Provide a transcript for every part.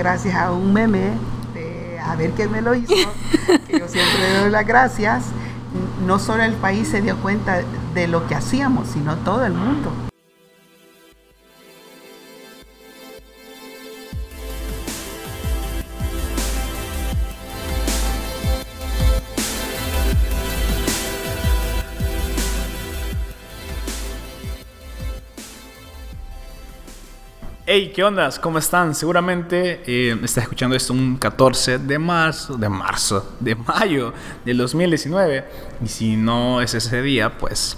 gracias a un meme a ver quién me lo hizo, que yo siempre doy las gracias. No solo el país se dio cuenta de lo que hacíamos, sino todo el mundo. Hey, ¿qué onda? ¿Cómo están? Seguramente eh, estás escuchando esto un 14 de marzo, de marzo, de mayo del 2019. Y si no es ese día, pues,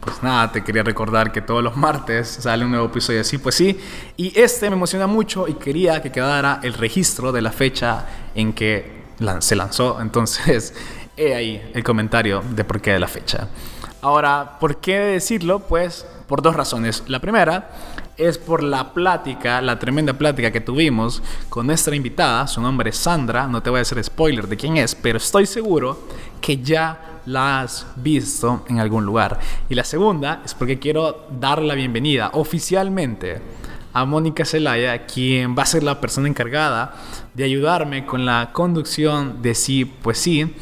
pues nada, te quería recordar que todos los martes sale un nuevo episodio así, pues sí. Y este me emociona mucho y quería que quedara el registro de la fecha en que se lanzó. Entonces, he ahí el comentario de por qué de la fecha. Ahora, ¿por qué decirlo? Pues por dos razones. La primera es por la plática, la tremenda plática que tuvimos con nuestra invitada. Su nombre es Sandra, no te voy a hacer spoiler de quién es, pero estoy seguro que ya la has visto en algún lugar. Y la segunda es porque quiero dar la bienvenida oficialmente a Mónica Zelaya, quien va a ser la persona encargada de ayudarme con la conducción de Sí, pues sí.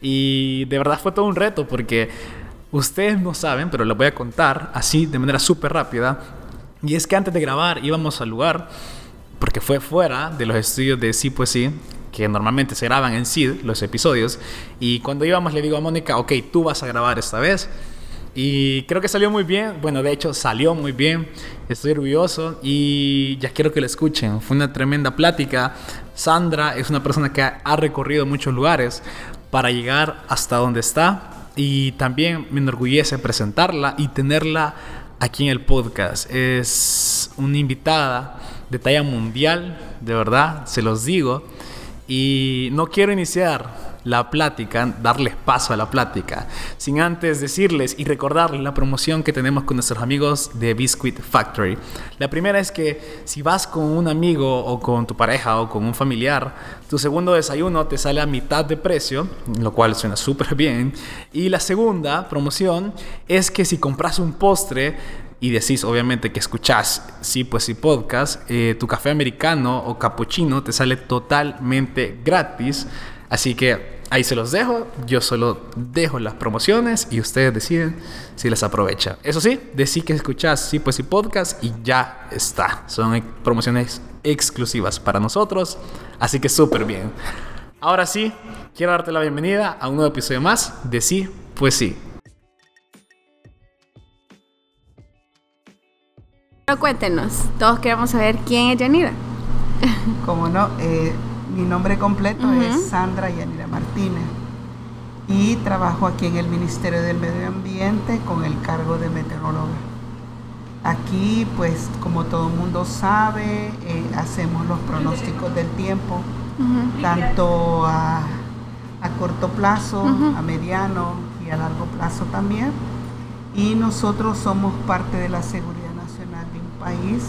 Y de verdad fue todo un reto porque ustedes no saben, pero les voy a contar así de manera súper rápida y es que antes de grabar íbamos al lugar, porque fue fuera de los estudios de Sí Pues Sí, que normalmente se graban en SID los episodios, y cuando íbamos le digo a Mónica, ok, tú vas a grabar esta vez. Y creo que salió muy bien, bueno, de hecho salió muy bien, estoy orgulloso y ya quiero que lo escuchen, fue una tremenda plática. Sandra es una persona que ha recorrido muchos lugares para llegar hasta donde está y también me enorgullece presentarla y tenerla aquí en el podcast. Es una invitada de talla mundial, de verdad, se los digo. Y no quiero iniciar la plática, darles paso a la plática, sin antes decirles y recordarles la promoción que tenemos con nuestros amigos de Biscuit Factory. La primera es que si vas con un amigo o con tu pareja o con un familiar, tu segundo desayuno te sale a mitad de precio, lo cual suena súper bien. Y la segunda promoción es que si compras un postre, y decís obviamente que escuchás sí pues sí podcast, eh, tu café americano o cappuccino te sale totalmente gratis. Así que ahí se los dejo. Yo solo dejo las promociones y ustedes deciden si les aprovecha. Eso sí, decís que escuchás sí pues sí podcast y ya está. Son promociones exclusivas para nosotros. Así que súper bien. Ahora sí, quiero darte la bienvenida a un nuevo episodio más de sí pues sí. Pero cuéntenos, todos queremos saber quién es Yanira. Como no, eh, mi nombre completo es Sandra Yanira Martínez y trabajo aquí en el Ministerio del Medio Ambiente con el cargo de meteoróloga. Aquí, pues, como todo mundo sabe, eh, hacemos los pronósticos del tiempo, tanto a, corto plazo, a mediano y a largo plazo también. Y nosotros somos parte de la seguridad país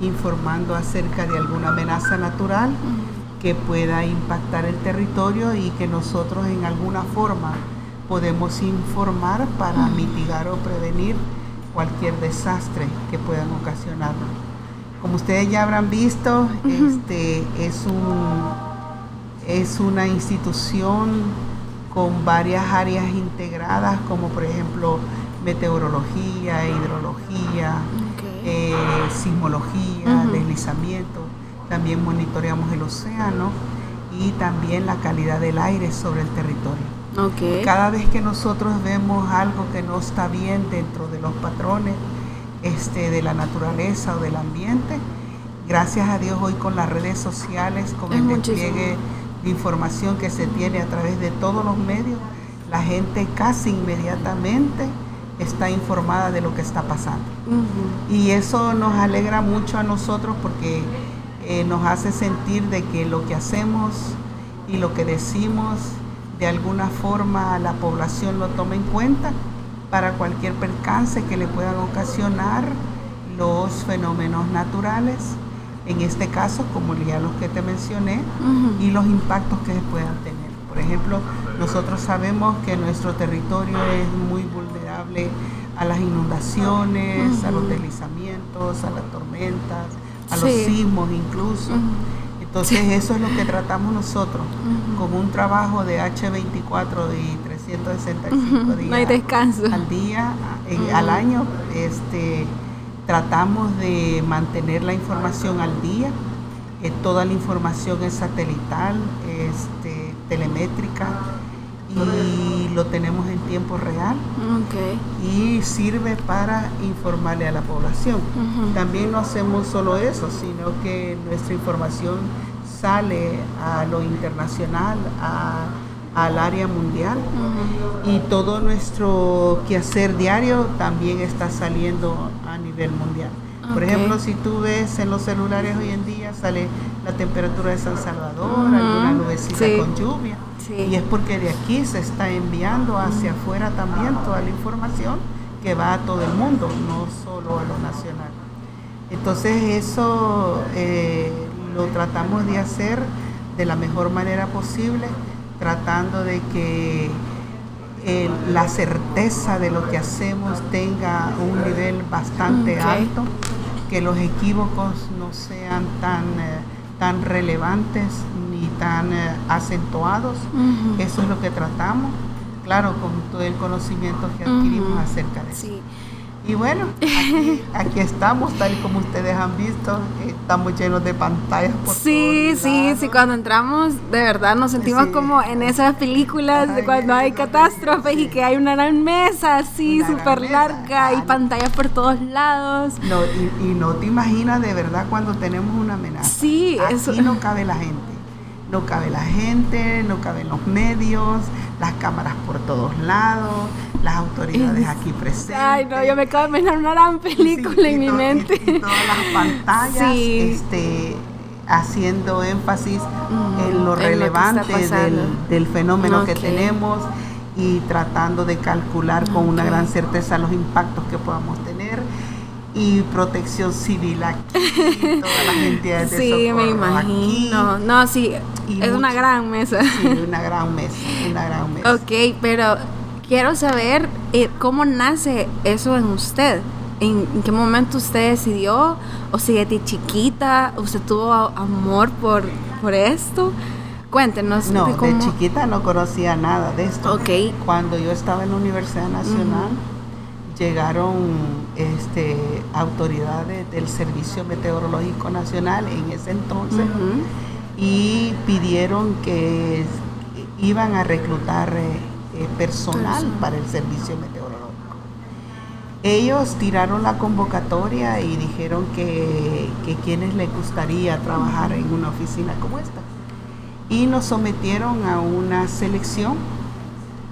informando acerca de alguna amenaza natural que pueda impactar el territorio y que nosotros en alguna forma podemos informar para mitigar o prevenir cualquier desastre que puedan ocasionarlo. Como ustedes ya habrán visto, este es un es una institución con varias áreas integradas, como por ejemplo meteorología, hidrología, eh, sismología, deslizamiento, también monitoreamos el océano y también la calidad del aire sobre el territorio. Cada vez que nosotros vemos algo que no está bien dentro de los patrones este, de la naturaleza o del ambiente, gracias a Dios hoy con las redes sociales, con el despliegue de información que se tiene a través de todos los medios, la gente casi inmediatamente está informada de lo que está pasando. Y eso nos alegra mucho a nosotros porque eh, nos hace sentir de que lo que hacemos y lo que decimos de alguna forma la población lo toma en cuenta para cualquier percance que le puedan ocasionar los fenómenos naturales, en este caso como ya los que te mencioné, y los impactos que se puedan tener. Por ejemplo, nosotros sabemos que nuestro territorio es muy vulnerable a las inundaciones, a los deslizamientos, a las tormentas, a los sismos incluso. Entonces eso es lo que tratamos nosotros, con un trabajo de H24 y 365 días no hay descanso. al día, en- al año, este, tratamos de mantener la información al día. eh, toda la información es satelital, este, telemétrica y lo tenemos en tiempo real y sirve para informarle a la población. También no hacemos solo eso, sino que nuestra información sale a lo internacional, a- al área mundial y todo nuestro quehacer diario también está saliendo a nivel mundial. Por ejemplo, si tú ves en los celulares hoy en día sale la temperatura de San Salvador, Ujú, alguna nubecita sí. con lluvia. Sí. Y es porque de aquí se está enviando hacia afuera también toda la información que va a todo el mundo, no solo a lo nacional. Entonces eso eh, lo tratamos de hacer de la mejor manera posible, tratando de que eh, la certeza de lo que hacemos tenga un nivel bastante alto, que los equívocos no sean tan, eh, tan relevantes ni tan eh, acentuados. Eso es lo que tratamos, claro, con todo el conocimiento que adquirimos acerca de eso. Sí. Y bueno, aquí, aquí estamos, tal y como ustedes han visto, estamos llenos de pantallas. Por Sí, todos sí, lados. sí, cuando entramos de verdad nos sentimos Sí. como en esas películas de cuando hay catástrofes y que hay una gran mesa así súper larga y pantallas por todos lados. No, y, y no te imaginas de verdad cuando tenemos una amenaza. Sí, Aquí eso- no cabe la gente. No cabe la gente, no caben los medios, las cámaras por todos lados, las autoridades aquí presentes. Ay, no, yo me acabo de imaginar una gran película Sí, en mi to- y- mente. y todas las pantallas Sí. este, haciendo énfasis Mm, en lo en relevante del, fenómeno que tenemos y tratando de calcular con una gran certeza los impactos que podamos tener y protección civil aquí, todas las entidades de Sí, me imagino. aquí. No, sí, y es una gran mesa. Sí, una gran mesa, una gran mesa. Ok, pero quiero saber eh, cómo nace eso en usted. ¿En, en qué momento usted decidió? ¿O si desde chiquita usted tuvo amor por, por esto? Cuéntenos. No, de chiquita no conocía nada de esto. Ok. Cuando yo estaba en la Universidad Nacional, llegaron este, autoridades del Servicio Meteorológico Nacional en ese entonces y pidieron que iban a reclutar eh, eh, personal Personal. para el servicio meteorológico. Ellos tiraron la convocatoria y dijeron que, que quienes les gustaría trabajar en una oficina como esta. Y nos sometieron a una selección,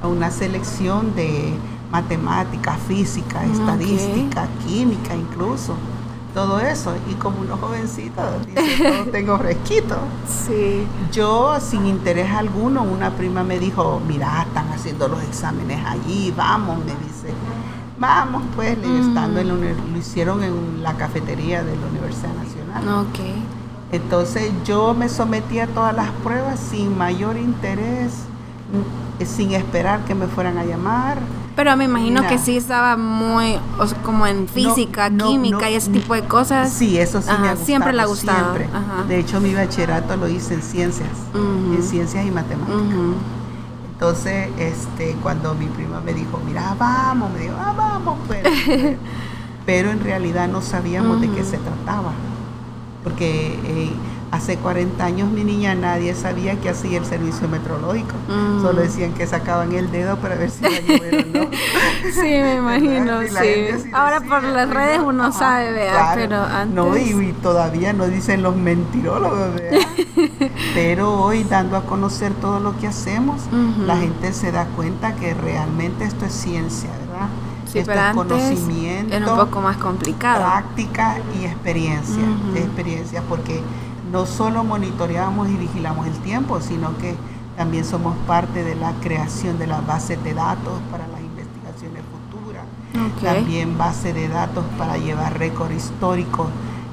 a una selección de matemática, física, Mm, ok. estadística, química incluso, todo eso. Y como unos jovencitos, dice, tengo fresquito. Sí. Yo, sin interés alguno, una prima me dijo, mira, están haciendo los exámenes allí, vamos, me dice. Vamos, pues, Mm. estando en la uni- lo hicieron en la cafetería de la Universidad Nacional. Ok. Entonces yo me sometí a todas las pruebas sin mayor interés, mm, sin esperar que me fueran a llamar. Pero me imagino Mira. que sí estaba muy, o sea, como en física, no, química no, y ese tipo de cosas. Sí, eso sí me ha gustado. siempre le ha gustado, siempre. ajá. De hecho, mi bachillerato lo hice en ciencias, en ciencias y matemáticas. Entonces, este, cuando mi prima me dijo, mira, vamos, me dijo, ah, vamos, pues. Pero en realidad no sabíamos de qué se trataba. Porque eh, hace 40 años, mi niña, nadie sabía que hacía el servicio meteorológico. Ujú. Solo decían que sacaban el dedo para ver si iba a llover o no. Sí, me imagino, la sí. Ahora decía, por las "Uy, redes no, uno ajá, sabe, vea, claro. pero antes... No, y, y todavía no dicen los mentirólogos, ¿verdad? pero hoy, dando a conocer todo lo que hacemos, la gente se da cuenta que realmente esto es ciencia, ¿verdad? Sí, esto pero es antes conocimiento, era un poco más complicado. práctica y experiencia. Ujú. Experiencia, porque no solo monitoreamos y vigilamos el tiempo, sino que también somos parte de la creación de las bases de datos para las investigaciones futuras. También base de datos para llevar récord histórico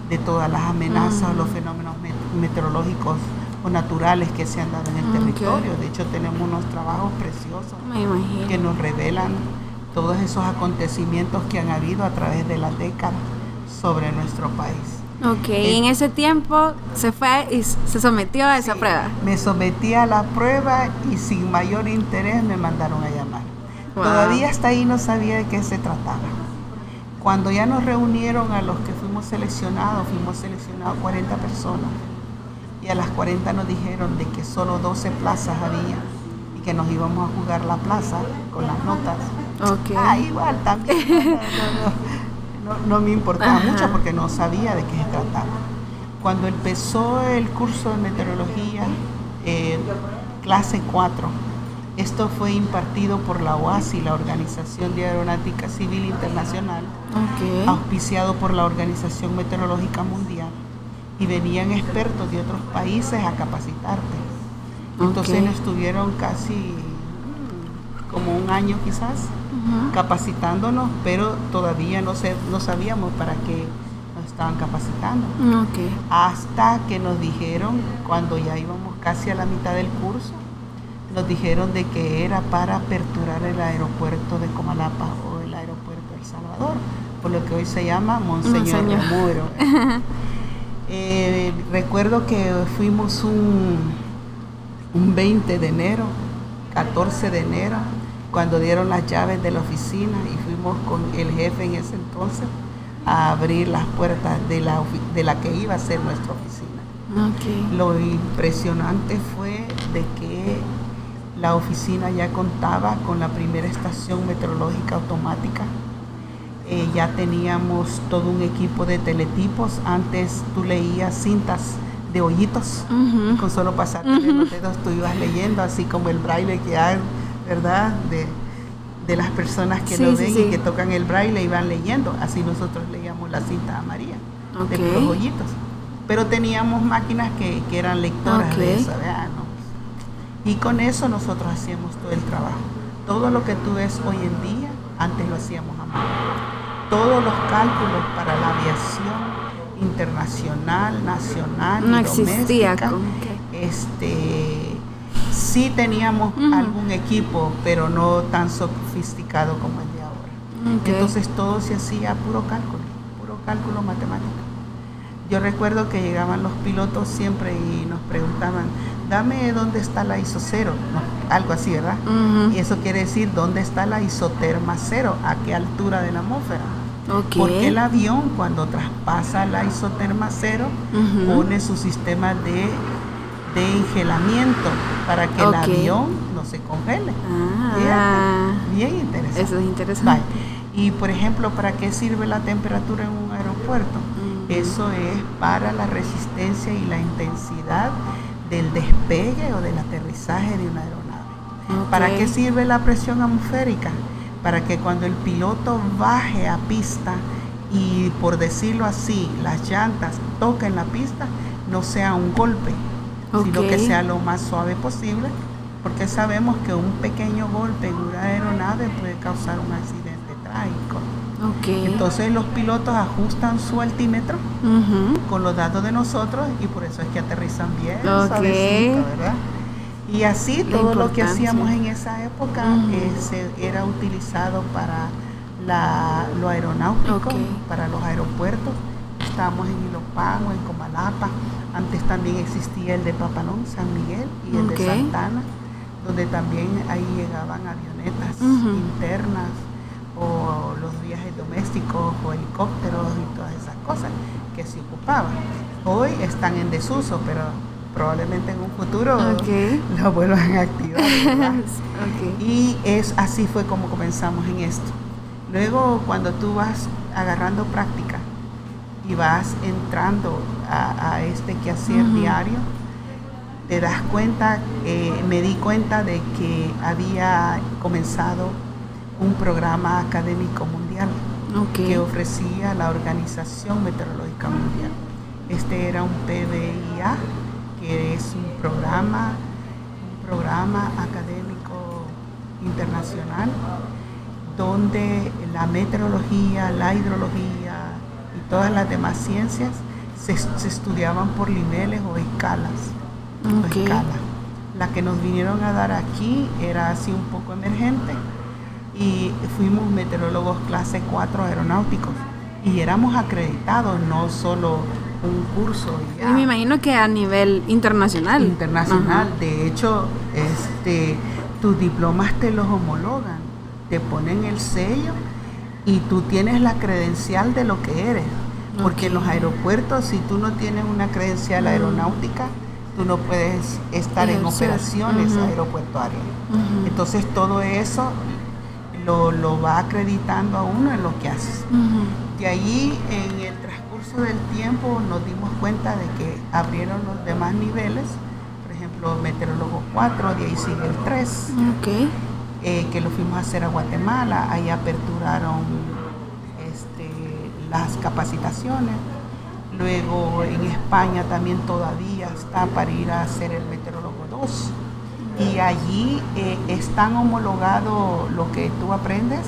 de todas las amenazas o los Mm. fenómenos met- meteorológicos o naturales que se han dado en el territorio. De hecho, tenemos unos trabajos preciosos Me que nos revelan todos esos acontecimientos que han habido a través de las décadas sobre nuestro país. Ok, y en ese tiempo se fue y se sometió a esa Sí, prueba. Me sometí a la prueba y sin mayor interés me mandaron a llamar. Wow. Todavía hasta ahí no sabía de qué se trataba. Cuando ya nos reunieron a los que fuimos seleccionados, fuimos seleccionados 40 personas. Y a las 40 nos dijeron de que solo 12 plazas había y que nos íbamos a jugar la plaza con las notas. Ok. Ah, igual también. No, no, no, no- me importaba Ajá. mucho porque no sabía de qué se trataba. Cuando empezó el curso de meteorología, eh, clase 4, esto fue impartido por la OASI, la Organización de Aeronáutica Civil Internacional, Ok. auspiciado por la Organización Meteorológica Mundial, y venían expertos de otros países a capacitarte. Entonces Ok. nos estuvieron casi como un año quizás Capacitándonos, pero todavía no, sé, no sabíamos para qué nos estaban capacitando. Hasta que nos dijeron, cuando ya íbamos casi a la mitad del curso, nos dijeron de que era para aperturar el aeropuerto de Comalapa o el aeropuerto de El Salvador, por lo que hoy se llama Monseñor, Monseñor. Romero. Eh, recuerdo que fuimos un, un 20 de enero, 14 de enero, cuando dieron las llaves de la oficina y fuimos con el jefe en ese entonces a abrir las puertas de la, de la que iba a ser nuestra oficina. Lo impresionante fue de que la oficina ya contaba con la primera estación meteorológica automática. Eh, ya teníamos todo un equipo de teletipos. Antes tú leías cintas de hoyitos. Con solo pasarte de los dedos tú ibas leyendo, así como el braille que hay, ¿verdad? De, de las personas que Sí, lo ven sí. y que tocan el braille y van leyendo. Así nosotros leíamos la cinta amarilla Ok. de puros hoyitos. Pero teníamos máquinas que, que eran lectoras de Ok. eso, ¿verdad? No. Y con eso nosotros hacíamos todo el trabajo. Todo lo que tú ves hoy en día, antes lo hacíamos a mano. Todos los cálculos para la aviación internacional, nacional No existía doméstica, como que- este sí teníamos algún equipo, pero no tan sofisticado como el de ahora. Entonces todo se hacía puro cálculo, puro cálculo matemático. Yo recuerdo que llegaban los pilotos siempre y nos preguntaban, dame dónde está la ISO cero, No, algo así, ¿verdad? Y eso quiere decir dónde está la isoterma cero, a qué altura de la atmósfera. Porque el avión cuando traspasa la isoterma cero pone su sistema de, de engelamiento para que el avión no se congele. Ah, bien interesante. eso es interesante. Vale. Y por ejemplo, ¿para qué sirve la temperatura en un aeropuerto? Eso es para la resistencia y la intensidad del despegue o del aterrizaje de una aeronave. ¿Para qué sirve la presión atmosférica? Para que cuando el piloto baje a pista y por decirlo así, las llantas toquen la pista, no sea un golpe, sino Ok. que sea lo más suave posible, porque sabemos que un pequeño golpe en una aeronave puede causar un accidente trágico. Ok. Entonces los pilotos ajustan su altímetro con los datos de nosotros y por eso es que aterrizan bien, suavecito, ¿verdad? Y así La todo lo que hacíamos en esa época eh, se- era utilizado para la, lo aeronáutico, para los aeropuertos. Estábamos en Ilopango, en Comalapa. Antes también existía el de Papalón, San Miguel y el de Santana, donde también ahí llegaban avionetas internas o los viajes domésticos o helicópteros y todas esas cosas que se ocupaban. Hoy están en desuso, pero probablemente en un futuro Ok. lo vuelvan a activar. Y es así fue como comenzamos en esto. Luego cuando tú vas agarrando práctica y vas entrando a, a este quehacer Ujú. diario, te das cuenta, eh, me di cuenta de que había comenzado un programa académico mundial que ofrecía la Organización Meteorológica Mundial. Este era un PBIA, que es un programa, un programa académico internacional donde la meteorología, la hidrología todas las demás ciencias se, se estudiaban por niveles o escalas. o Ok. escala. La que nos vinieron a dar aquí era así un poco emergente y fuimos meteorólogos clase 4 aeronáuticos y éramos acreditados, no solo un curso ya. Y me imagino que a nivel internacional. internacional. Ajá. De hecho, este, tus diplomas te los homologan, te ponen el sello y tú tienes la credencial de lo que eres. Porque en los aeropuertos, si tú no tienes una credencial aeronáutica, tú no puedes estar en operaciones Ujú. aeropuertuarias. Entonces todo eso lo, lo va acreditando a uno en lo que haces. Ujú. De ahí, en el transcurso del tiempo, nos dimos cuenta de que abrieron los demás niveles, por ejemplo, meteorólogo 4, de ahí sigue el 3, Ok. eh, que lo fuimos a hacer a Guatemala, ahí aperturaron las capacitaciones. Luego en España también todavía está para ir a hacer el meteorólogo 2. Y allí eh, es tan homologado lo que tú aprendes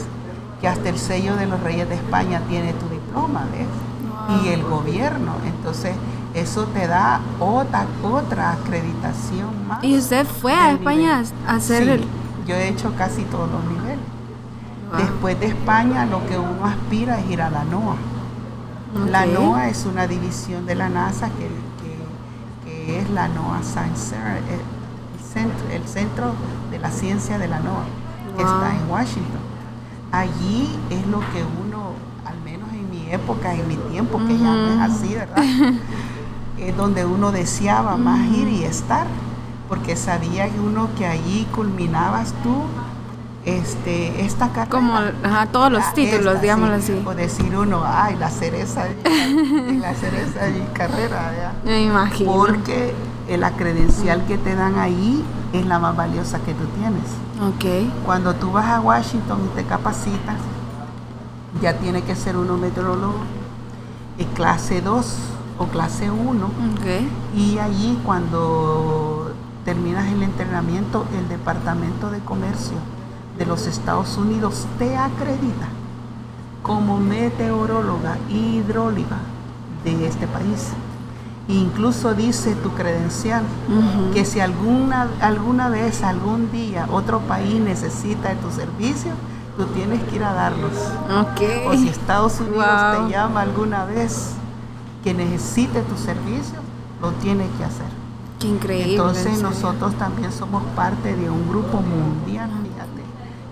que hasta el sello de los Reyes de España tiene tu diploma, ¿ves? Wow. Y el gobierno. Entonces eso te da otra, otra acreditación más. ¿Y usted fue a España nivel. a hacer Sí, el.? yo he hecho casi todos los niveles. Wow. Después de España, lo que uno aspira es ir a la La. NOAA es una división de la NASA que, que- que es la NOAA Science Center, eh, el centro, el centro de la ciencia de la NOAA, que está en Washington. Allí es lo que uno, al menos en mi época, en mi tiempo, que ya no es así, ¿verdad? es donde uno deseaba más ir y estar, porque sabía que uno que allí culminabas tú este, esta carrera. Como ajá, todos los Ah, títulos, esta, digámoslo sí. así. O decir uno, ay, la cereza y la cereza y carrera. Me imagino. Porque la credencial que te dan ahí es la más valiosa que tú tienes. Ok. Cuando tú vas a Washington y te capacitas, ya tiene que ser uno meteorólogo, eh, clase 2 o clase 1. Ok. Y allí cuando terminas el entrenamiento, el Departamento de Comercio de los Estados Unidos te acredita como meteoróloga hidróloga de este país. Incluso dice tu credencial que si alguna, alguna vez, algún día, otro país necesita de tu servicio, tú tienes que ir a darlos. Ok. O si Estados Unidos Wow. te llama alguna vez que necesite tu servicio, lo tiene que hacer. Qué increíble. en Entonces nosotros también somos parte de un grupo mundial,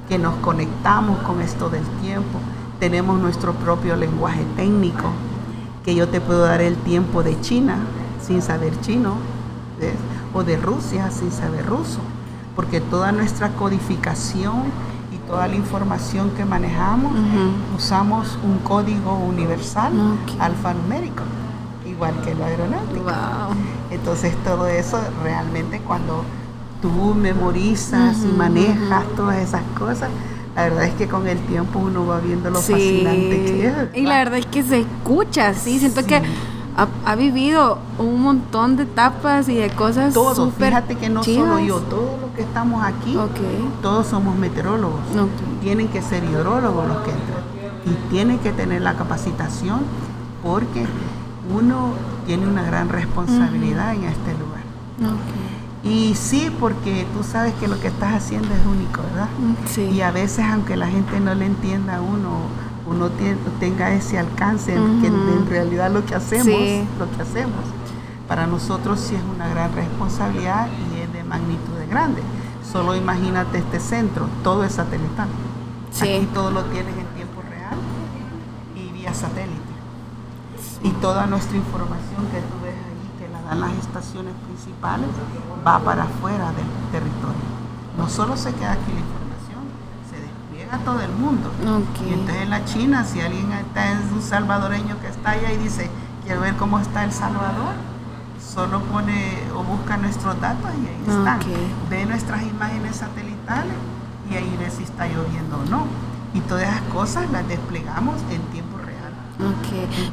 que nos conectamos con esto del tiempo. Tenemos nuestro propio lenguaje técnico, que yo te puedo dar el tiempo de China sin saber chino, ¿ves? o de Rusia sin saber ruso, porque toda nuestra codificación y toda la información que manejamos Ujú. usamos un código universal Ok. alfanumérico, igual que lo aeronáutico. Wow. Entonces todo eso realmente cuando tú memorizas y manejas todas esas cosas, la verdad es que con el tiempo uno va viendo lo fascinante que es. Y la verdad es que se escucha, sí. Siento Sí. que ha, ha vivido un montón de etapas y de cosas todo, súper fíjate que no solo yo, todos los que estamos aquí, todos somos meteorólogos. Tienen que ser hidrólogos los que entran y tienen que tener la capacitación porque uno tiene una gran responsabilidad en este lugar. Ok. Y sí, porque tú sabes que lo que estás haciendo es único, ¿verdad? Sí. Y a veces, aunque la gente no le entienda a uno, uno tie- tenga ese alcance, que en realidad lo que hacemos, Sí. lo que hacemos, para nosotros sí es una gran responsabilidad y es de magnitud grande. Solo imagínate este centro, todo es satelital. Sí. Aquí todo lo tienes en tiempo real y vía satélite. Y toda nuestra información que tú ves ahí, dan las estaciones principales, va para afuera del territorio. No solo se queda aquí la información, se despliega a todo el mundo. Y entonces en la China, si alguien está, es un salvadoreño que está allá y dice, quiero ver cómo está El Salvador, solo pone o busca nuestros datos y ahí están. Ve nuestras imágenes satelitales y ahí ve si está lloviendo o no. Y todas esas cosas las desplegamos en tiempo real.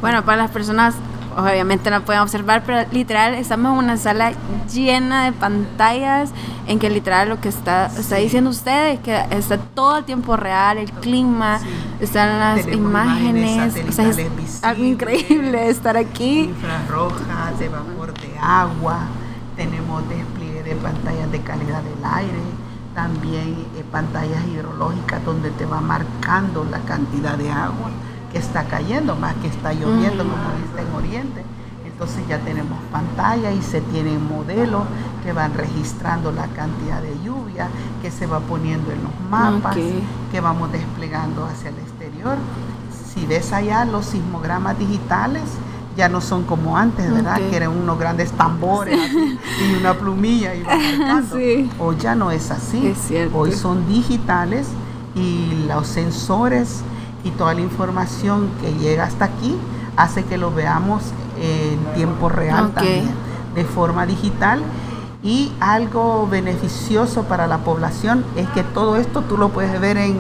Bueno, para las personas, obviamente no pueden observar, pero literal estamos en una sala llena de pantallas en que literal lo que está, está diciendo usted es que está todo el tiempo real, el clima, Sí. están las Tenemos imágenes, o sea, es satelitales algo visibles. increíble estar aquí. infrarrojas, de vapor de agua, tenemos despliegue de pantallas de calidad del aire, también eh, pantallas hidrológicas donde te va marcando la cantidad de agua que está cayendo, más que está lloviendo como viste en Oriente. Entonces ya tenemos pantalla y se tienen modelos que van registrando la cantidad de lluvia que se va poniendo en los mapas que vamos desplegando hacia el exterior. Si ves allá los sismogramas digitales, ya no son como antes, ¿verdad? Que eran unos grandes tambores así, y una plumilla y. Sí. Hoy ya no es así. Es. Hoy son digitales y los sensores y toda la información que llega hasta aquí hace que lo veamos en tiempo real también, de forma digital. Y algo beneficioso para la población es que todo esto tú lo puedes ver en,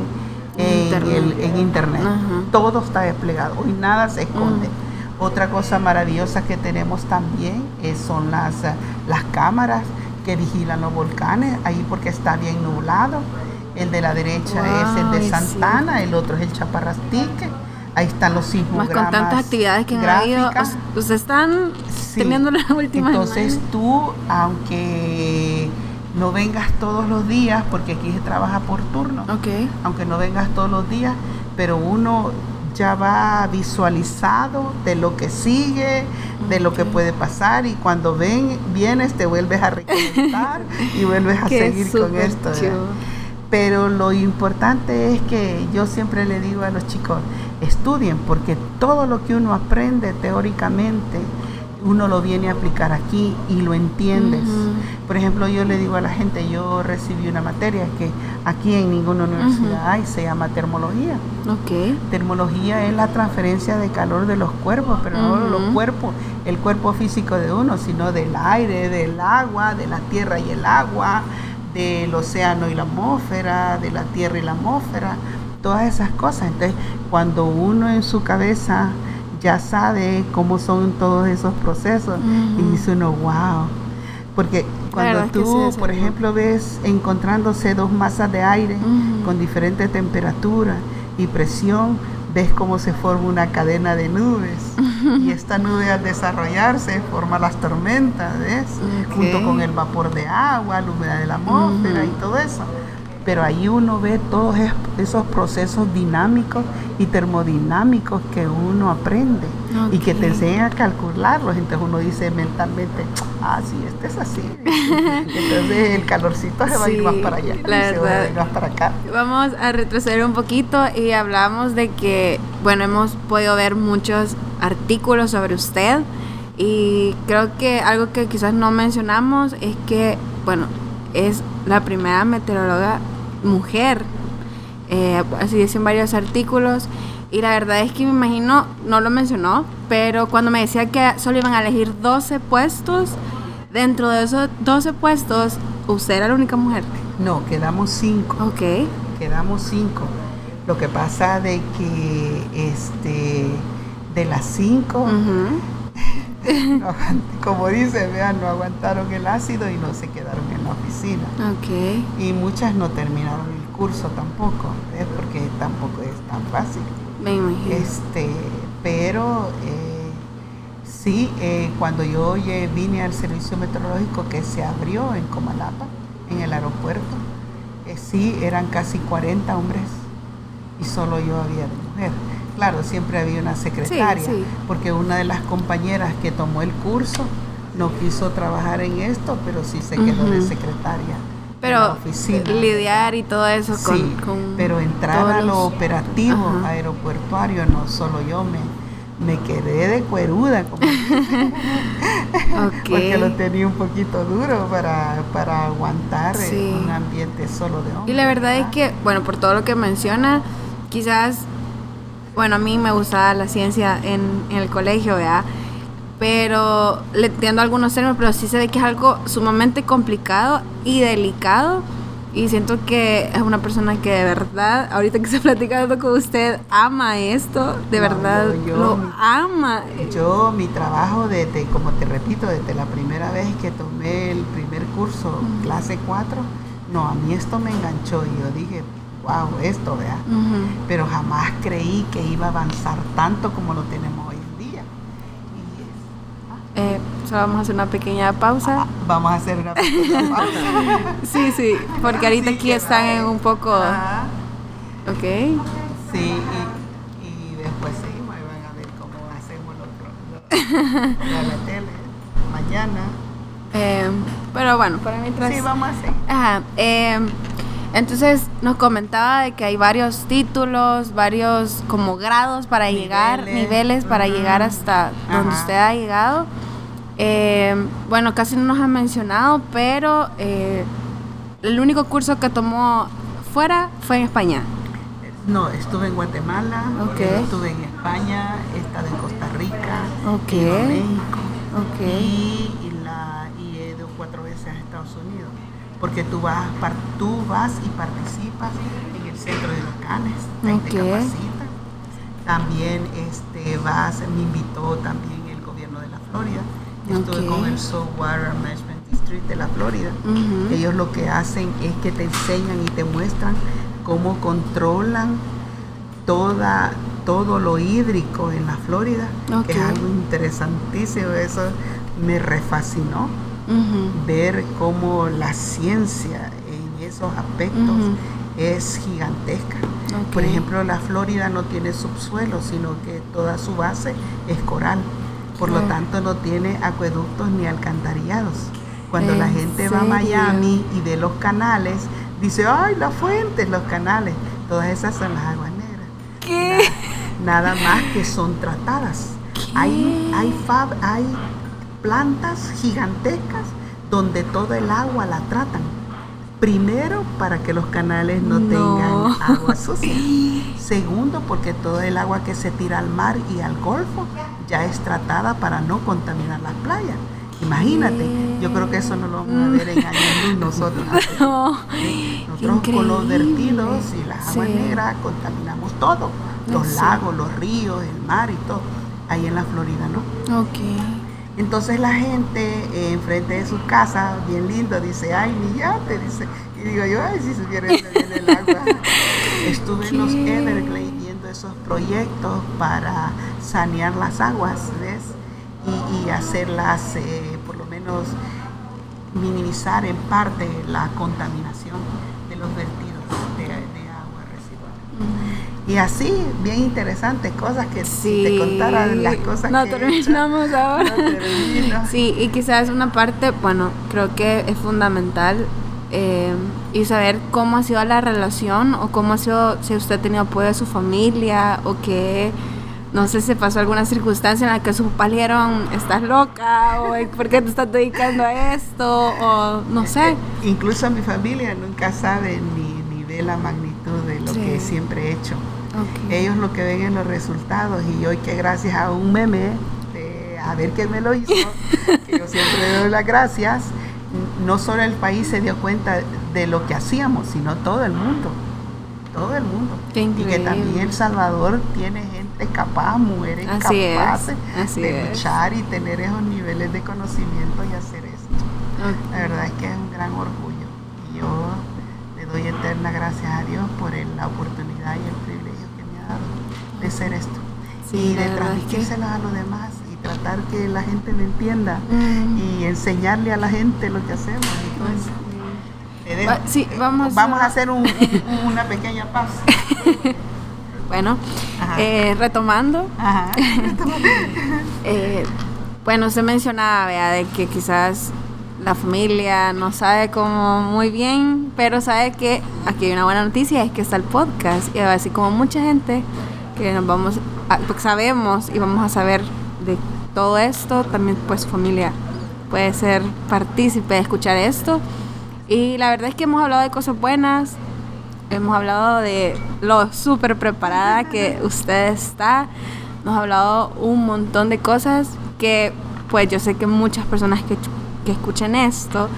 en Internet. el- en internet. Ajá. Todo está desplegado. Hoy nada se esconde. Otra cosa maravillosa que tenemos también eh, son las, las cámaras que vigilan los volcanes, ahí porque está bien nublado. El de la derecha es el de Santana, el otro es el Chaparrastique. Ahí están los Más sismogramas. con tantas actividades que han habido. gráficas. us- Ustedes están Sí. teniendo la última Entonces tú, aunque no vengas todos los días, porque aquí se trabaja por turno, Ok. aunque no vengas todos los días, pero uno ya va visualizado de lo que sigue, de lo que puede pasar y cuando ven, vienes te vuelves a reconectar y vuelves a Qué seguir con esto. Pero lo importante es que yo siempre le digo a los chicos, estudien, porque todo lo que uno aprende teóricamente, uno lo viene a aplicar aquí y lo entiendes. Por ejemplo, yo le digo a la gente, yo recibí una materia que aquí en ninguna universidad hay, se llama termología. Ok. Termología es la transferencia de calor de los cuerpos, pero no los cuerpos, el cuerpo físico de uno, sino del aire, del agua, de la tierra y el agua, del océano y la atmósfera, de la tierra y la atmósfera, todas esas cosas. Entonces, cuando uno en su cabeza ya sabe cómo son todos esos procesos, y dice uno, wow. Porque cuando tú, sí, por ejemplo, ves encontrándose dos masas de aire con diferente temperatura y presión, ves cómo se forma una cadena de nubes. y esta nube al desarrollarse forma las tormentas, ¿ves? Junto con el vapor de agua, la humedad de la atmósfera y todo eso. Pero ahí uno ve todos es- esos procesos dinámicos y termodinámicos que uno aprende y que te enseñan a calcularlos. Entonces uno dice mentalmente, ah, sí, este es así. Entonces el calorcito se va a ir más para allá la y se va a ir más para acá. Vamos a retroceder un poquito y hablamos de que, bueno, hemos podido ver muchos artículos sobre usted y creo que algo que quizás no mencionamos es que, bueno, es la primera meteoróloga mujer, eh, así dicen varios artículos y la verdad es que me imagino, no lo mencionó, pero cuando me decía que solo iban a elegir 12 puestos, dentro de esos 12 puestos, usted era la única mujer. No, quedamos cinco. Ok. Quedamos cinco. Lo que pasa de que este de las cinco, Ujú. no como dice, vean, no aguantaron el ácido y no se quedaron en la oficina. Ok. Y muchas no terminaron el curso tampoco, ¿ves? porque tampoco es tan fácil. Me imagino. Este, pero eh, sí, eh, cuando yo vine al servicio meteorológico que se abrió en Comalapa, en el aeropuerto, eh, sí, eran casi 40 hombres y solo yo había de mujer. Claro, siempre había una secretaria, sí. porque una de las compañeras que tomó el curso no quiso trabajar en esto, pero sí se quedó de secretaria. en la Pero oficina. lidiar y todo eso con, Sí, con pero entrar a lo los- operativo aeropuertuario, no solo yo me, me quedé de cueruda, como porque lo tenía un poquito duro para, para aguantar eh, un ambiente solo de hombres. Y la verdad es que, bueno, por todo lo que menciona, quizás, bueno, a mí me gustaba la ciencia en, en el colegio, ¿verdad? Pero le entiendo algunos términos, pero sí se ve que es algo sumamente complicado y delicado. Y siento que es una persona que de verdad, ahorita que estoy platicando con usted, ama esto, de No, verdad, yo- yo- lo ama. Yo, mi trabajo, desde, como te repito, desde la primera vez que tomé el primer curso, clase 4, no, a mí esto me enganchó y yo dije, wow, esto, ¿verdad? Pero jamás creí que iba a avanzar tanto como lo tenemos hoy en día. Y Eh, solo vamos a hacer una pequeña pausa. es- vamos a hacer una pequeña pausa. Sí, sí, porque ahorita aquí están en un poco... Ajá. Ok. Sí, y, y después seguimos y van a ver cómo hacemos lo otro. la tele, mañana. Eh, pero bueno, para mientras... Sí, vamos a hacer. Ajá. eh, entonces nos comentaba de que hay varios títulos, varios como grados para llegar, Niveles, para llegar hasta donde Ajá. usted ha llegado. Eh, bueno, casi no nos ha mencionado, pero eh, el único curso que tomó fuera fue en España. No, estuve en Guatemala, estuve en España, he estado en Costa Rica, Ok. he ido a México y la, y he ido cuatro veces a Estados Unidos. Porque tú vas, tú vas y participas en el centro de los canes, ahí Ok. te capacitan. También este, vas, me invitó también el gobierno de la Florida. Estuve Ok. con el Saltwater Management District de la Florida. Ellos lo que hacen es que te enseñan y te muestran cómo controlan toda, todo lo hídrico en la Florida, que es algo interesantísimo. Eso me refascinó Ver cómo la ciencia en esos aspectos es gigantesca. Por ejemplo, la Florida no tiene subsuelo, sino que toda su base es coral. Por lo tanto, no tiene acueductos ni alcantarillados. Cuando la ¿En gente va a? Miami y ve los canales, dice, ¡ay, las fuentes, los canales! Todas esas son las aguas negras. ¿Qué? Nada más que son tratadas. Hay, hay, fab- hay plantas gigantescas donde todo el agua la tratan. Primero, para que los canales no, No. tengan agua sucia. Segundo, porque todo el agua que se tira al mar y al golfo ya es tratada para no contaminar las playas. Imagínate, yo creo que eso no lo vamos a ver en años luz nosotros. No. Nosotros con los vertidos y las aguas Sí. negras contaminamos todo. Los Sí. lagos, los ríos, el mar y todo. Ahí en la Florida, ¿no? Ok. Entonces la gente eh, enfrente de sus casas, bien lindo, dice, ay, mi yate, dice. Y digo yo, ay, si supiera viene el agua. Estuve en los. Everglades viendo esos proyectos para sanear las aguas, ¿ves? Y, y hacerlas, eh, por lo menos, minimizar en parte la contaminación de los vertidos Y así, bien interesantes cosas que si te contara las cosas no que he hecho, terminamos ahora. no termino. Sí, y quizás una parte, bueno, creo que es fundamental eh, y saber cómo ha sido la relación o cómo ha sido, si usted ha tenido apoyo de su familia o que, no sé, si pasó alguna circunstancia en la que sus papás le dijeron, estás loca o ¿por qué te estás dedicando a esto? O no sé. Incluso mi familia nunca sabe ni, ni ve la magnitud de lo Sí. que siempre he hecho. Ellos lo que ven es los resultados y hoy que gracias a un meme, de a ver quién me lo hizo, que yo siempre doy las gracias, no solo el país se dio cuenta de lo que hacíamos, sino todo el mundo. Todo el mundo. Qué y que también El Salvador tiene gente capaz, mujeres Así es, capaces así de es. luchar y tener esos niveles de conocimiento y hacer esto. La verdad es que es un gran orgullo y yo le doy eterna gracias a Dios por el- la oportunidad y el privilegio que me ha dado de ser esto Sí, y de es que- transmitírselas a los demás y tratar que la gente me entienda Mm. y enseñarle a la gente lo que hacemos. Entonces. Va- sí, vamos vamos a- a hacer un- un- una pequeña pausa. Bueno, eh, retomando. Ajá. Eh, bueno, se mencionaba, vea, de que quizás la familia no sabe como muy bien, pero sabe que aquí hay una buena noticia, es que está el podcast. Y así como mucha gente que nos vamos, a- pues sabemos y vamos a saber de todo esto, también pues familia puede ser partícipe de escuchar esto. Y la verdad es que hemos hablado de cosas buenas, hemos hablado de lo súper preparada que usted está, nos ha hablado un montón de cosas que pues yo sé que muchas personas que, que escuchen esto,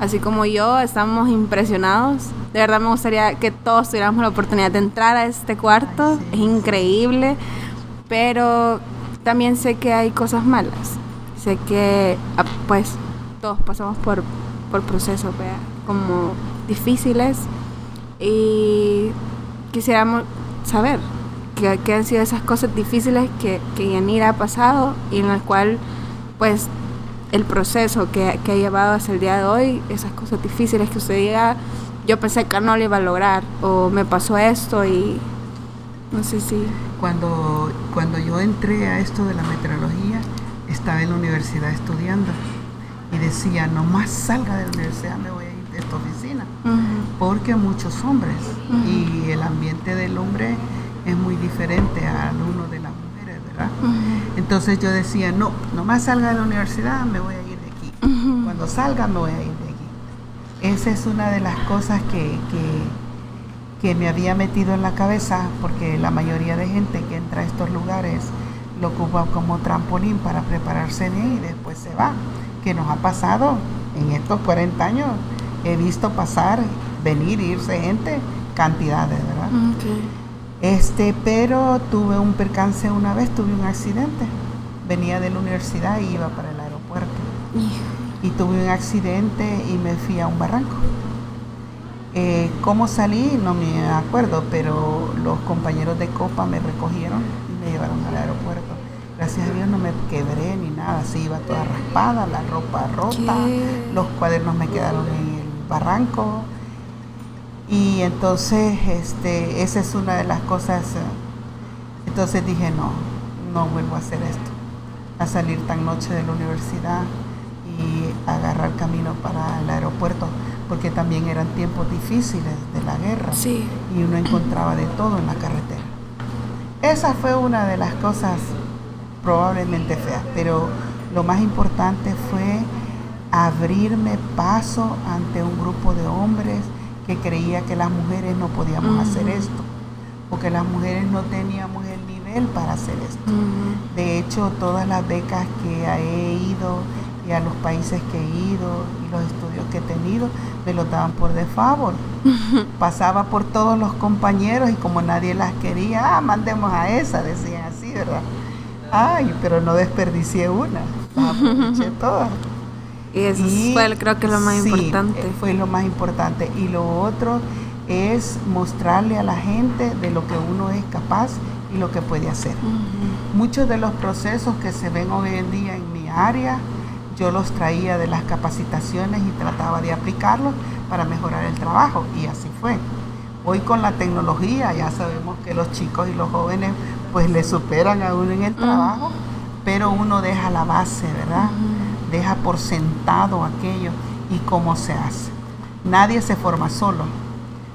así como yo, estamos impresionados. De verdad me gustaría que todos tuviéramos la oportunidad de entrar a este cuarto, es increíble, pero también sé que hay cosas malas, sé que ah, pues todos pasamos por, por procesos ¿vea? como difíciles y quisiéramos saber qué, qué han sido esas cosas difíciles que, que Yanira ha pasado y en las cual pues el proceso que, que ha llevado hasta el día de hoy, esas cosas difíciles que usted diga, yo pensé que no lo iba a lograr o me pasó esto y no sé si... Cuando, cuando yo entré a esto de la meteorología, estaba en la universidad estudiando y decía, no más salga de la universidad me voy a ir de esta oficina, porque muchos hombres y el ambiente del hombre es muy diferente al uno de Entonces yo decía, no, no más salga de la universidad me voy a ir de aquí, cuando salga me voy a ir de aquí. Esa es una de las cosas que, que me había metido en la cabeza, porque la mayoría de gente que entra a estos lugares lo ocupa como trampolín para prepararse bien y después se va que nos ha pasado en estos 40 años. He visto pasar, venir, irse gente, cantidades, ¿verdad? Este, pero tuve un percance una vez, tuve un accidente. Venía de la universidad y iba para el aeropuerto. Y tuve un accidente y me fui a un barranco. Eh, ¿Cómo salí? No me acuerdo, pero los compañeros de Copa me recogieron y me llevaron al aeropuerto. Gracias a Dios no me quebré ni nada, así iba toda raspada, la ropa rota, los cuadernos me quedaron en el barranco. Y entonces, este, esa es una de las cosas. Eh, entonces dije, no, no vuelvo a hacer esto, a salir tan noche de la universidad y agarrar camino para el aeropuerto, porque también eran tiempos difíciles de la guerra y uno encontraba de todo en la carretera. Esa fue una de las cosas probablemente fea, pero lo más importante fue abrirme paso ante un grupo de hombres que creía que las mujeres no podíamos hacer esto, o que las mujeres no teníamos el nivel para hacer esto. De hecho, todas las becas que he ido y a los países que he ido y los estudios que he tenido, me los daban por de favor. Pasaba por todos los compañeros y como nadie las quería, ah, mandemos a esa, decían así, ¿verdad? Ay, pero no desperdicié una, aproveché todas. Y eso fue creo que lo más importante. Eh, fue lo más importante. Y lo otro es mostrarle a la gente de lo que uno es capaz y lo que puede hacer. Muchos de los procesos que se ven hoy en día en mi área, yo los traía de las capacitaciones y trataba de aplicarlos para mejorar el trabajo. Y así fue. Hoy con la tecnología ya sabemos que los chicos y los jóvenes pues le superan a uno en el trabajo, pero uno deja la base, ¿verdad? Deja por sentado aquello y cómo se hace. Nadie se forma solo.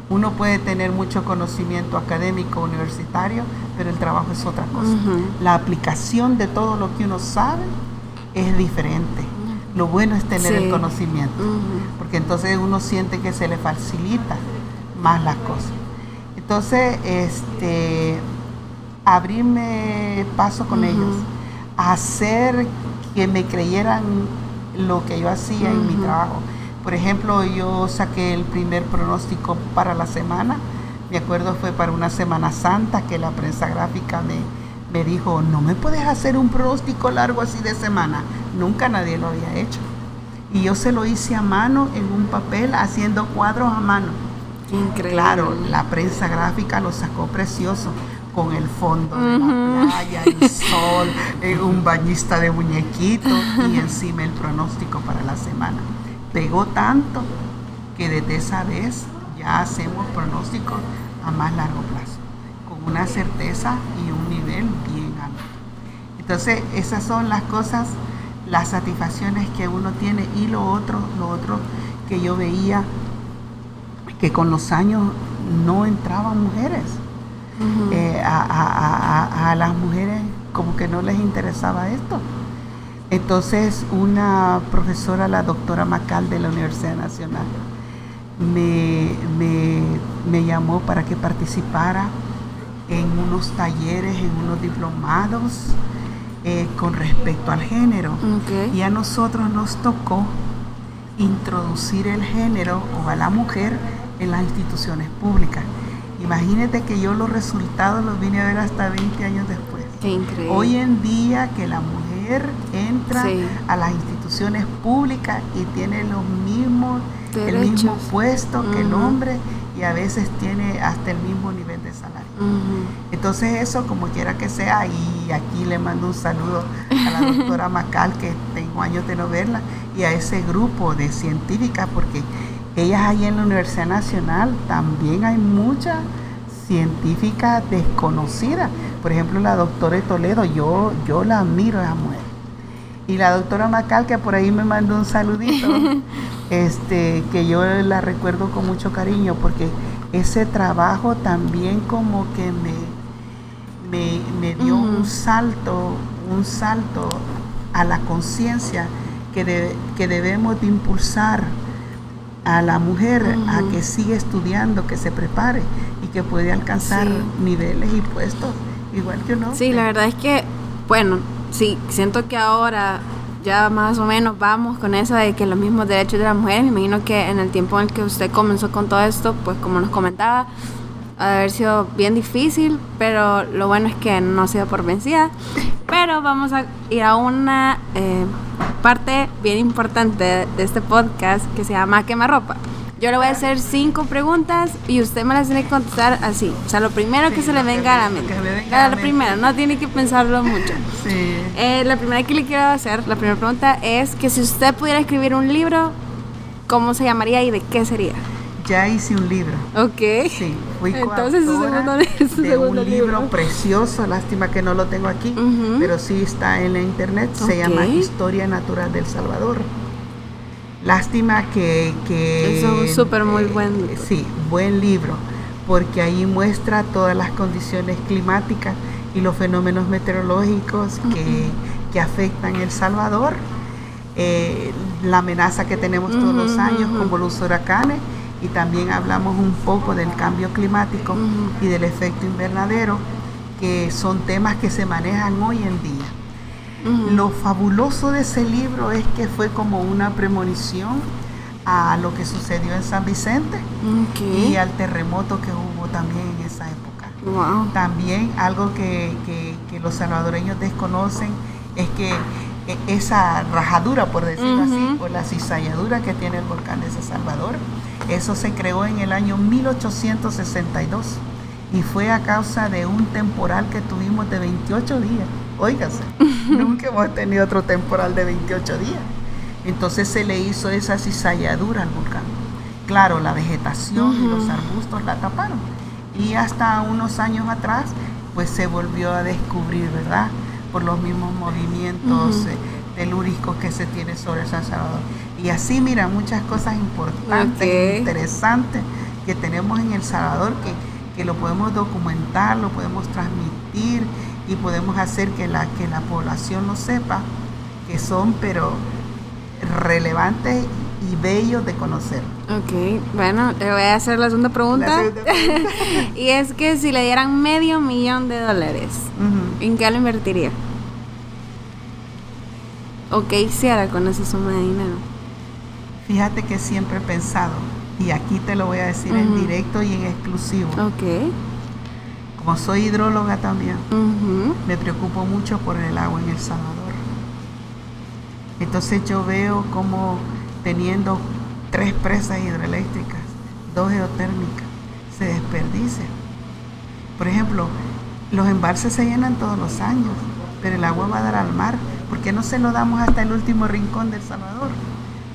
Uno puede tener mucho conocimiento académico, universitario, pero el trabajo es otra cosa. La aplicación de todo lo que uno sabe es diferente. Lo bueno es tener el conocimiento, porque entonces uno siente que se le facilita más las cosas. Entonces, este, abrirme paso con ellos, hacer que me creyeran lo que yo hacía en mi trabajo. Por ejemplo, yo saqué el primer pronóstico para la semana. Me acuerdo fue para una Semana Santa que la prensa gráfica me, me dijo, no me puedes hacer un pronóstico largo así de semana. Nunca nadie lo había hecho. Y yo se lo hice a mano en un papel, haciendo cuadros a mano. Increíble. Claro, la prensa gráfica lo sacó precioso con el fondo de la playa, el sol, eh, un bañista de muñequitos y encima el pronóstico para la semana. Pegó tanto que desde esa vez ya hacemos pronósticos a más largo plazo, con una certeza y un nivel bien alto. Entonces, esas son las cosas, las satisfacciones que uno tiene y lo otro, lo otro que yo veía que con los años no entraban mujeres eh, a, las mujeres como que no les interesaba esto. Entonces una profesora, la doctora Macal de la Universidad Nacional, me, me, llamó para que participara en unos talleres, en unos diplomados eh, con respecto al género. Y a nosotros nos tocó introducir el género o a la mujer en las instituciones públicas. Imagínate que yo los resultados los vine a ver hasta 20 años después. Qué increíble. Hoy en día que la mujer entra a las instituciones públicas y tiene los mismos, el mismo puesto que el hombre y a veces tiene hasta el mismo nivel de salario. Entonces eso, como quiera que sea, y aquí le mando un saludo a la doctora Macal, que tengo años de no verla, y a ese grupo de científicas, porque ellas ahí en la Universidad Nacional también hay mucha científica desconocida. Por ejemplo, la doctora Toledo, yo, yo la admiro a esa mujer. Y la doctora Macal, que por ahí me mandó un saludito, este, que yo la recuerdo con mucho cariño, porque ese trabajo también como que me, me, dio un salto, un salto a la conciencia que, que debemos de impulsar a la mujer a que siga estudiando, que se prepare y que puede alcanzar niveles y puestos igual que uno. Sí, la verdad es que, bueno, sí, siento que ahora ya más o menos vamos con eso de que los mismos derechos de la mujer, me imagino que en el tiempo en el que usted comenzó con todo esto, pues como nos comentaba, ha haber sido bien difícil, pero lo bueno es que no ha sido por vencida. Pero vamos a ir a una eh, parte bien importante de este podcast que se llama Quema Ropa. Yo le voy a hacer cinco preguntas y usted me las tiene que contestar así. O sea, lo primero que se le venga a la mente. La, primera, no tiene que pensarlo mucho. Sí. Eh, la primera que le quiero hacer, la primera pregunta es que si usted pudiera escribir un libro, ¿cómo se llamaría y de qué sería? Ya hice un libro. Ok. Sí, Entonces, su segundo, su de un libro, precioso, lástima que no lo tengo aquí, pero sí está en la internet, se llama Historia Natural del Salvador. Lástima que... que es un súper muy buen libro. Sí, buen libro, porque ahí muestra todas las condiciones climáticas y los fenómenos meteorológicos que, que afectan El Salvador, eh, la amenaza que tenemos todos los años como los huracanes y también hablamos un poco del cambio climático y del efecto invernadero, que son temas que se manejan hoy en día. Lo fabuloso de ese libro es que fue como una premonición a lo que sucedió en San Vicente y al terremoto que hubo también en esa época. También algo que, los salvadoreños desconocen es que e, esa rajadura, por decirlo así, o la cizalladura que tiene el volcán de San Salvador, eso se creó en el año 1862 y fue a causa de un temporal que tuvimos de 28 días. Óigase, nunca hemos tenido otro temporal de 28 días. Entonces se le hizo esa cizalladura al volcán. Claro, la vegetación y los arbustos la taparon. Y hasta unos años atrás, pues se volvió a descubrir, ¿verdad? Por los mismos movimientos eh, telúricos que se tiene sobre San Salvador. Y así, mira, muchas cosas importantes, interesantes que tenemos en El Salvador que, que lo podemos documentar, lo podemos transmitir y podemos hacer que la, que la población lo sepa, que son pero relevantes y bellos de conocer. Ok, bueno, le voy a hacer la segunda pregunta. y es que si le dieran medio millón de dólares, ¿en qué lo invertiría? ¿O qué hiciera con esa suma de dinero? Fíjate que siempre he pensado, y aquí te lo voy a decir en directo y en exclusivo. Ok como soy hidróloga también, me preocupo mucho por el agua en El Salvador. Entonces yo veo como teniendo tres presas hidroeléctricas, dos geotérmicas, se desperdician. Por ejemplo, los embalses se llenan todos los años, pero el agua va a dar al mar. ¿Por qué no se lo damos hasta el último rincón del Salvador?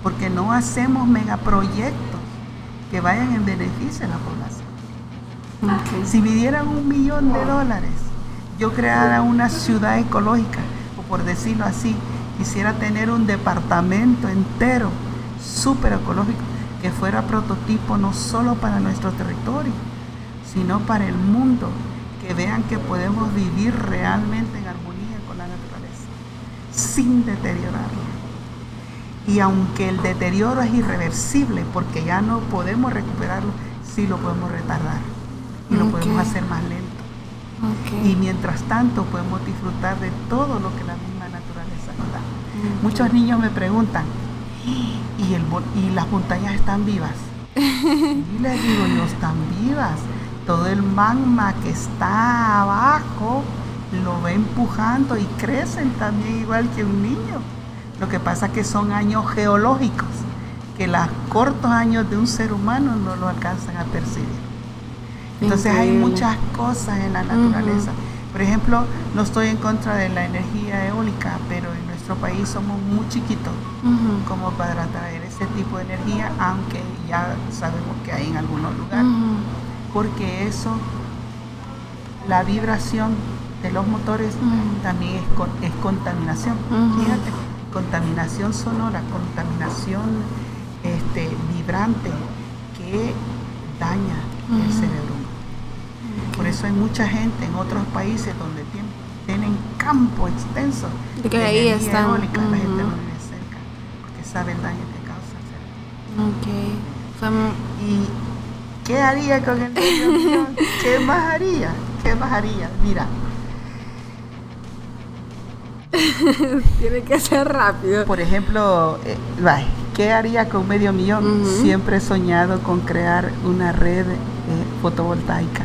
Porque no hacemos megaproyectos que vayan en beneficio de la población. Si me dieran un millón de dólares, yo creara una ciudad ecológica, o por decirlo así, quisiera tener un departamento entero súper ecológico que fuera prototipo no solo para nuestro territorio, sino para el mundo, que vean que podemos vivir realmente en armonía con la naturaleza, sin deteriorarla. Y aunque el deterioro es irreversible, porque ya no podemos recuperarlo, sí lo podemos retardar y lo podemos hacer más lento. Y mientras tanto podemos disfrutar de todo lo que la misma naturaleza nos da. Muchos niños me preguntan, ¿y, el, ¿y las montañas están vivas? y les digo yo, están vivas. Todo el magma que está abajo lo va empujando y crecen también igual que un niño. Lo que pasa es que son años geológicos, que los cortos años de un ser humano no lo alcanzan a percibir. Entonces hay muchas cosas en la naturaleza. Por ejemplo, no estoy en contra de la energía eólica, pero en nuestro país somos muy chiquitos como para traer ese tipo de energía, aunque ya sabemos que hay en algunos lugares. Porque eso, la vibración de los motores también es, es contaminación. Fíjate, contaminación sonora, contaminación este, vibrante que daña el cerebro. Por eso hay mucha gente en otros países donde tienen, campo extenso de que ahí. Eólica, La gente no vive cerca porque sabe el daño que causa el cerebro. ¿Y qué haría con el ¿Qué más haría? ¿Qué más haría? Mira. Tiene que ser rápido. Por ejemplo, eh, ¿qué haría con medio millón? Siempre he soñado con crear una red eh, fotovoltaica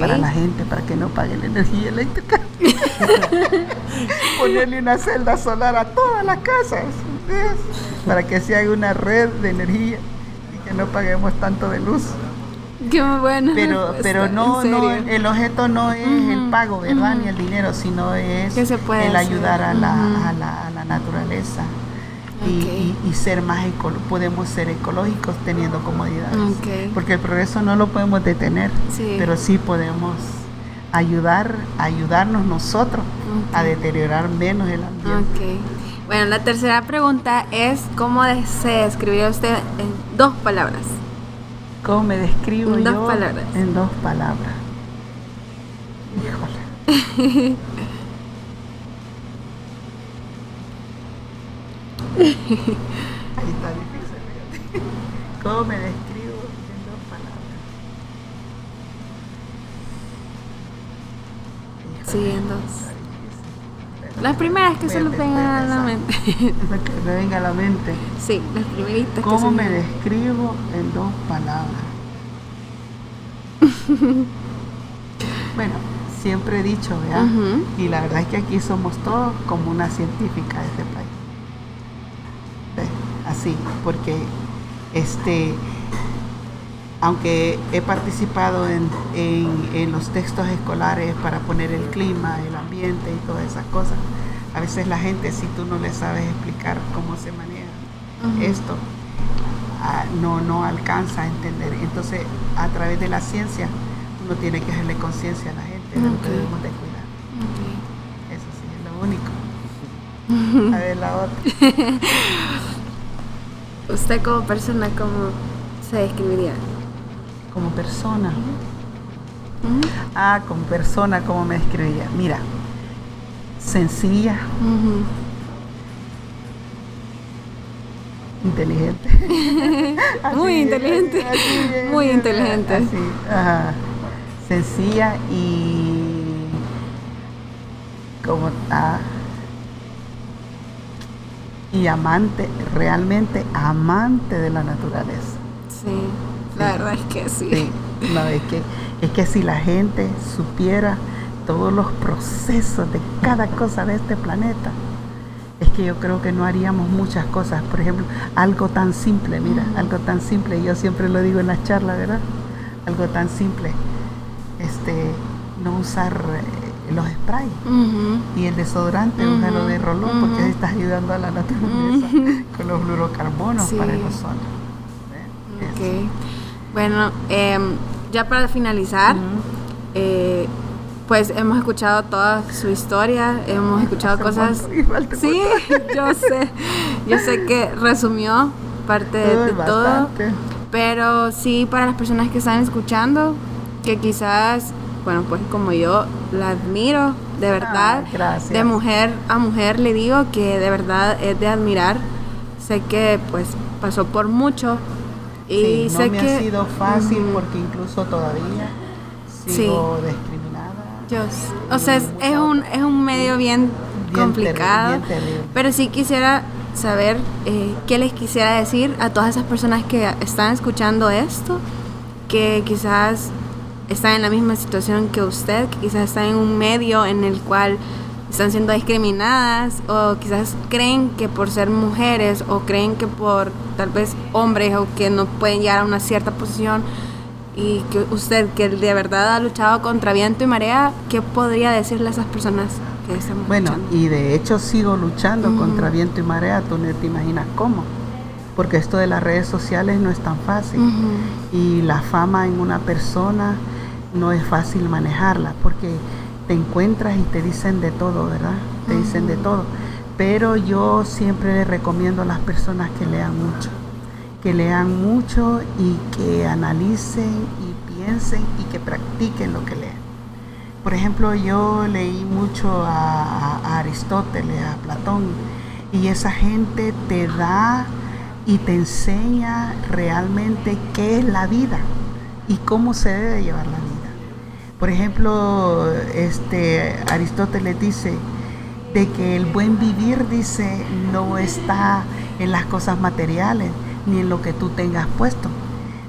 para la gente, para que no pague la energía eléctrica. Ponerle una celda solar a todas las casas, para que se haga una red de energía y que no paguemos tanto de luz. Qué bueno. Pero, pero no, no, el objeto no es el pago, ¿verdad? Ni el dinero, sino es el ayudar a, la, a, la, a la naturaleza y, ser más podemos ser ecológicos teniendo comodidades. Porque el progreso no lo podemos detener, pero sí podemos ayudar, ayudarnos nosotros a deteriorar menos el ambiente. Bueno, la tercera pregunta es ¿cómo se describiría usted en dos palabras? ¿Cómo me describo en yo? Dos palabras. En dos palabras. Híjole. Ahí está difícil, ¿Cómo me describo en dos palabras? Sí, en dos. Las primeras que se nos vengan a la mente. que me venga a la mente. Sí, las primeritas. ¿Cómo me describo en dos palabras? bueno, siempre he dicho, ¿verdad? Y la verdad es que aquí somos todos como una científica de este país así, porque este, aunque he participado en, en, los textos escolares para poner el clima, el ambiente y todas esas cosas, a veces la gente, si tú no le sabes explicar cómo se maneja esto, ah, no, no alcanza a entender. Entonces, a través de la ciencia, uno tiene que hacerle conciencia a la gente de lo que debemos de cuidar. Eso sí, es lo único. A ver, la otra. ¿Usted como persona cómo se describiría? Como persona. Ah, como persona, ¿cómo me describiría? Mira, sencilla. Inteligente. Muy inteligente. Muy inteligente. Sencilla y como ah, y amante, realmente amante de la naturaleza. Sí, la verdad es que sí. es, que, es que si la gente supiera todos los procesos de cada cosa de este planeta, es que yo creo que no haríamos muchas cosas. Por ejemplo, algo tan simple, mira, algo tan simple, yo siempre lo digo en las charlas, ¿verdad? Algo tan simple, este, no usar eh, los sprays y el desodorante, uh -huh. de rolón, porque ahí estás ayudando a la naturaleza con los fluorocarbonos para el ozono. Okay. Bueno, em, ya para finalizar, eh, pues hemos escuchado toda su historia, hemos escuchado cosas. Sí, yo sé, yo sé que resumió parte de, todo, pero sí para las personas que están escuchando, que quizás bueno, pues como yo la admiro, de verdad, de mujer a mujer le digo que de verdad es de admirar. Sé que pues pasó por mucho y sé no me que ha sido fácil porque incluso todavía sigo discriminada. Yo, o sea, es, un es un medio bien, complicado, pero sí quisiera saber eh, qué les quisiera decir a todas esas personas que están escuchando esto, que quizás están en la misma situación que usted, que quizás están en un medio en el cual están siendo discriminadas o quizás creen que por ser mujeres o creen que por tal vez hombres o que no pueden llegar a una cierta posición y que usted que de verdad ha luchado contra viento y marea, ¿qué podría decirle a esas personas que están Bueno, y de hecho sigo luchando contra viento y marea, tú no te imaginas cómo porque esto de las redes sociales no es tan fácil y la fama en una persona no es fácil manejarla porque te encuentras y te dicen de todo, ¿verdad? Te dicen de todo. pero yo siempre le recomiendo a las personas que lean mucho, que lean mucho y que analicen y piensen y que practiquen lo que leen. Por ejemplo, yo leí mucho a, a Aristóteles, a Platón, y esa gente te da y te enseña realmente qué es la vida y cómo se debe llevar la vida. Por ejemplo, este Aristóteles dice de que el buen vivir dice no está en las cosas materiales ni en lo que tú tengas puesto.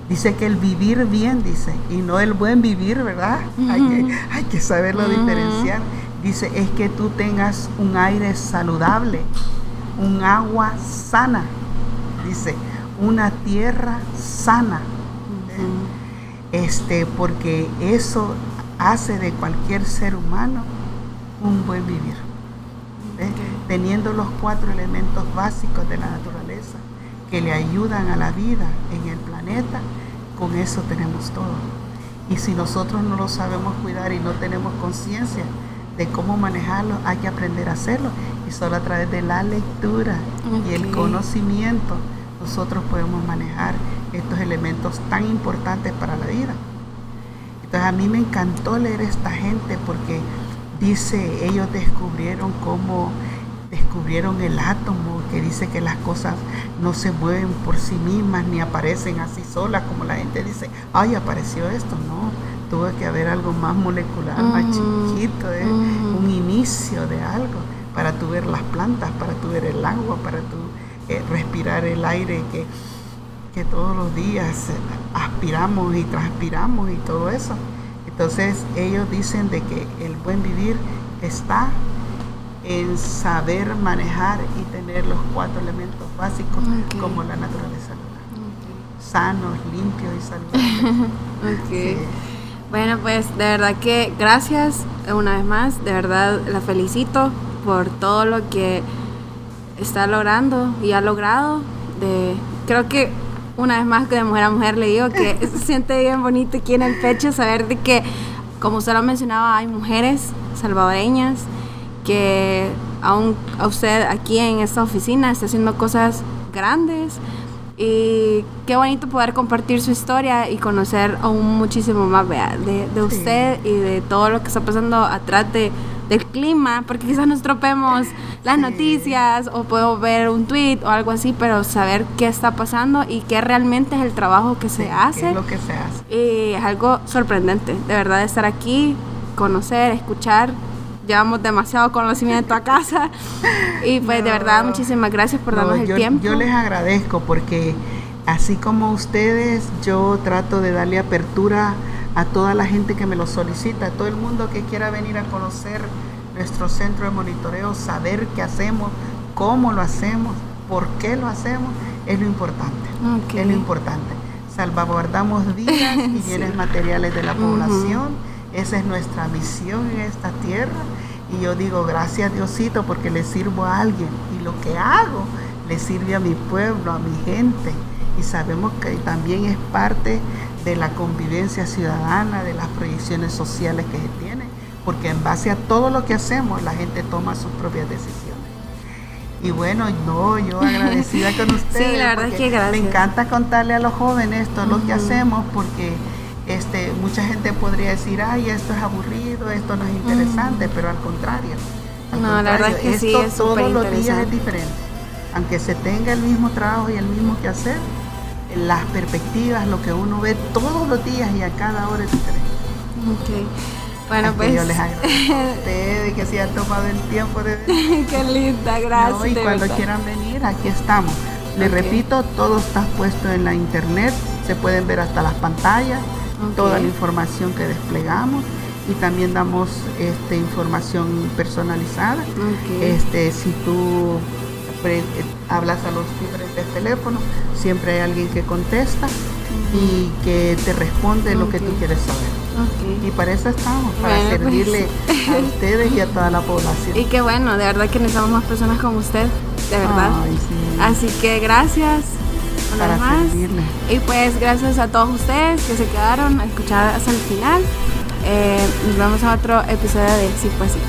Dice que el vivir bien, dice, y no el buen vivir, ¿verdad? hay, que, hay, que, saberlo diferenciar. Dice, es que tú tengas un aire saludable, un agua sana, dice, una tierra sana. Este, porque eso hace de cualquier ser humano un buen vivir. Teniendo los cuatro elementos básicos de la naturaleza que le ayudan a la vida en el planeta, con eso tenemos todo. Y si nosotros no lo sabemos cuidar y no tenemos conciencia de cómo manejarlo, hay que aprender a hacerlo. Y solo a través de la lectura y el conocimiento nosotros podemos manejar estos elementos tan importantes para la vida. Entonces a mí me encantó leer esta gente porque dice, ellos descubrieron cómo descubrieron el átomo, que dice que las cosas no se mueven por sí mismas ni aparecen así solas, como la gente dice, ay, apareció esto, no, tuvo que haber algo más molecular, más chiquito, ¿eh? un inicio de algo, para tú ver las plantas, para tú ver el agua, para tú eh, respirar el aire que que todos los días aspiramos y transpiramos y todo eso. Entonces ellos dicen de que el buen vivir está en saber manejar y tener los cuatro elementos básicos como la naturaleza Sanos, limpios y saludables. Bueno, pues de verdad que gracias una vez más, de verdad la felicito por todo lo que está logrando y ha logrado. De, creo que una vez más que de mujer a mujer le digo que se siente bien bonito aquí en el pecho saber de que, como usted lo mencionaba, hay mujeres salvadoreñas que aún a usted aquí en esta oficina está haciendo cosas grandes. Y qué bonito poder compartir su historia y conocer aún muchísimo más de, de usted y de todo lo que está pasando atrás de del clima, porque quizás nos tropemos las noticias o puedo ver un tweet o algo así, pero saber qué está pasando y qué realmente es el trabajo que se hace. es lo que se hace. Y es algo sorprendente, de verdad, estar aquí, conocer, escuchar. Llevamos demasiado conocimiento a casa y pues de verdad muchísimas gracias por darnos el tiempo. Yo les agradezco porque así como ustedes, yo trato de darle apertura a toda la gente que me lo solicita, a todo el mundo que quiera venir a conocer nuestro centro de monitoreo, saber qué hacemos, cómo lo hacemos, por qué lo hacemos, es lo importante. Es lo importante. Salvaguardamos vidas y bienes materiales de la población. Esa es nuestra misión en esta tierra. Y yo digo, gracias Diosito porque le sirvo a alguien. Y lo que hago le sirve a mi pueblo, a mi gente. Y sabemos que también es parte de la convivencia ciudadana, de las proyecciones sociales que se tienen, porque en base a todo lo que hacemos la gente toma sus propias decisiones. Y bueno, no, yo agradecida con ustedes. Sí, la verdad es que gracias. Me encanta contarle a los jóvenes todo lo que hacemos porque este, mucha gente podría decir, ay, esto es aburrido, esto no es interesante, pero al contrario. no, la verdad es que sí, es todos los días es diferente. Aunque se tenga el mismo trabajo y el mismo que hacer, las perspectivas, lo que uno ve todos los días y a cada hora es diferente. Okay. Bueno, pues. yo les agradezco a ustedes que se han tomado el tiempo de venir. Qué linda, gracias. y cuando quieran venir, aquí estamos. Les repito, todo está puesto en la internet, se pueden ver hasta las pantallas, toda la información que desplegamos y también damos este, información personalizada. Este, si tú eh, hablas a los diferentes teléfonos, siempre hay alguien que contesta y que te responde lo que tú quieres saber. Y para eso estamos, para pues, servirle a ustedes y a toda la población. Y qué bueno, de verdad que necesitamos más personas como usted, de verdad. Así que gracias. Una más. Y pues gracias a todos ustedes que se quedaron a escuchar hasta el final. Eh, nos vemos a otro episodio de Sí pues sí.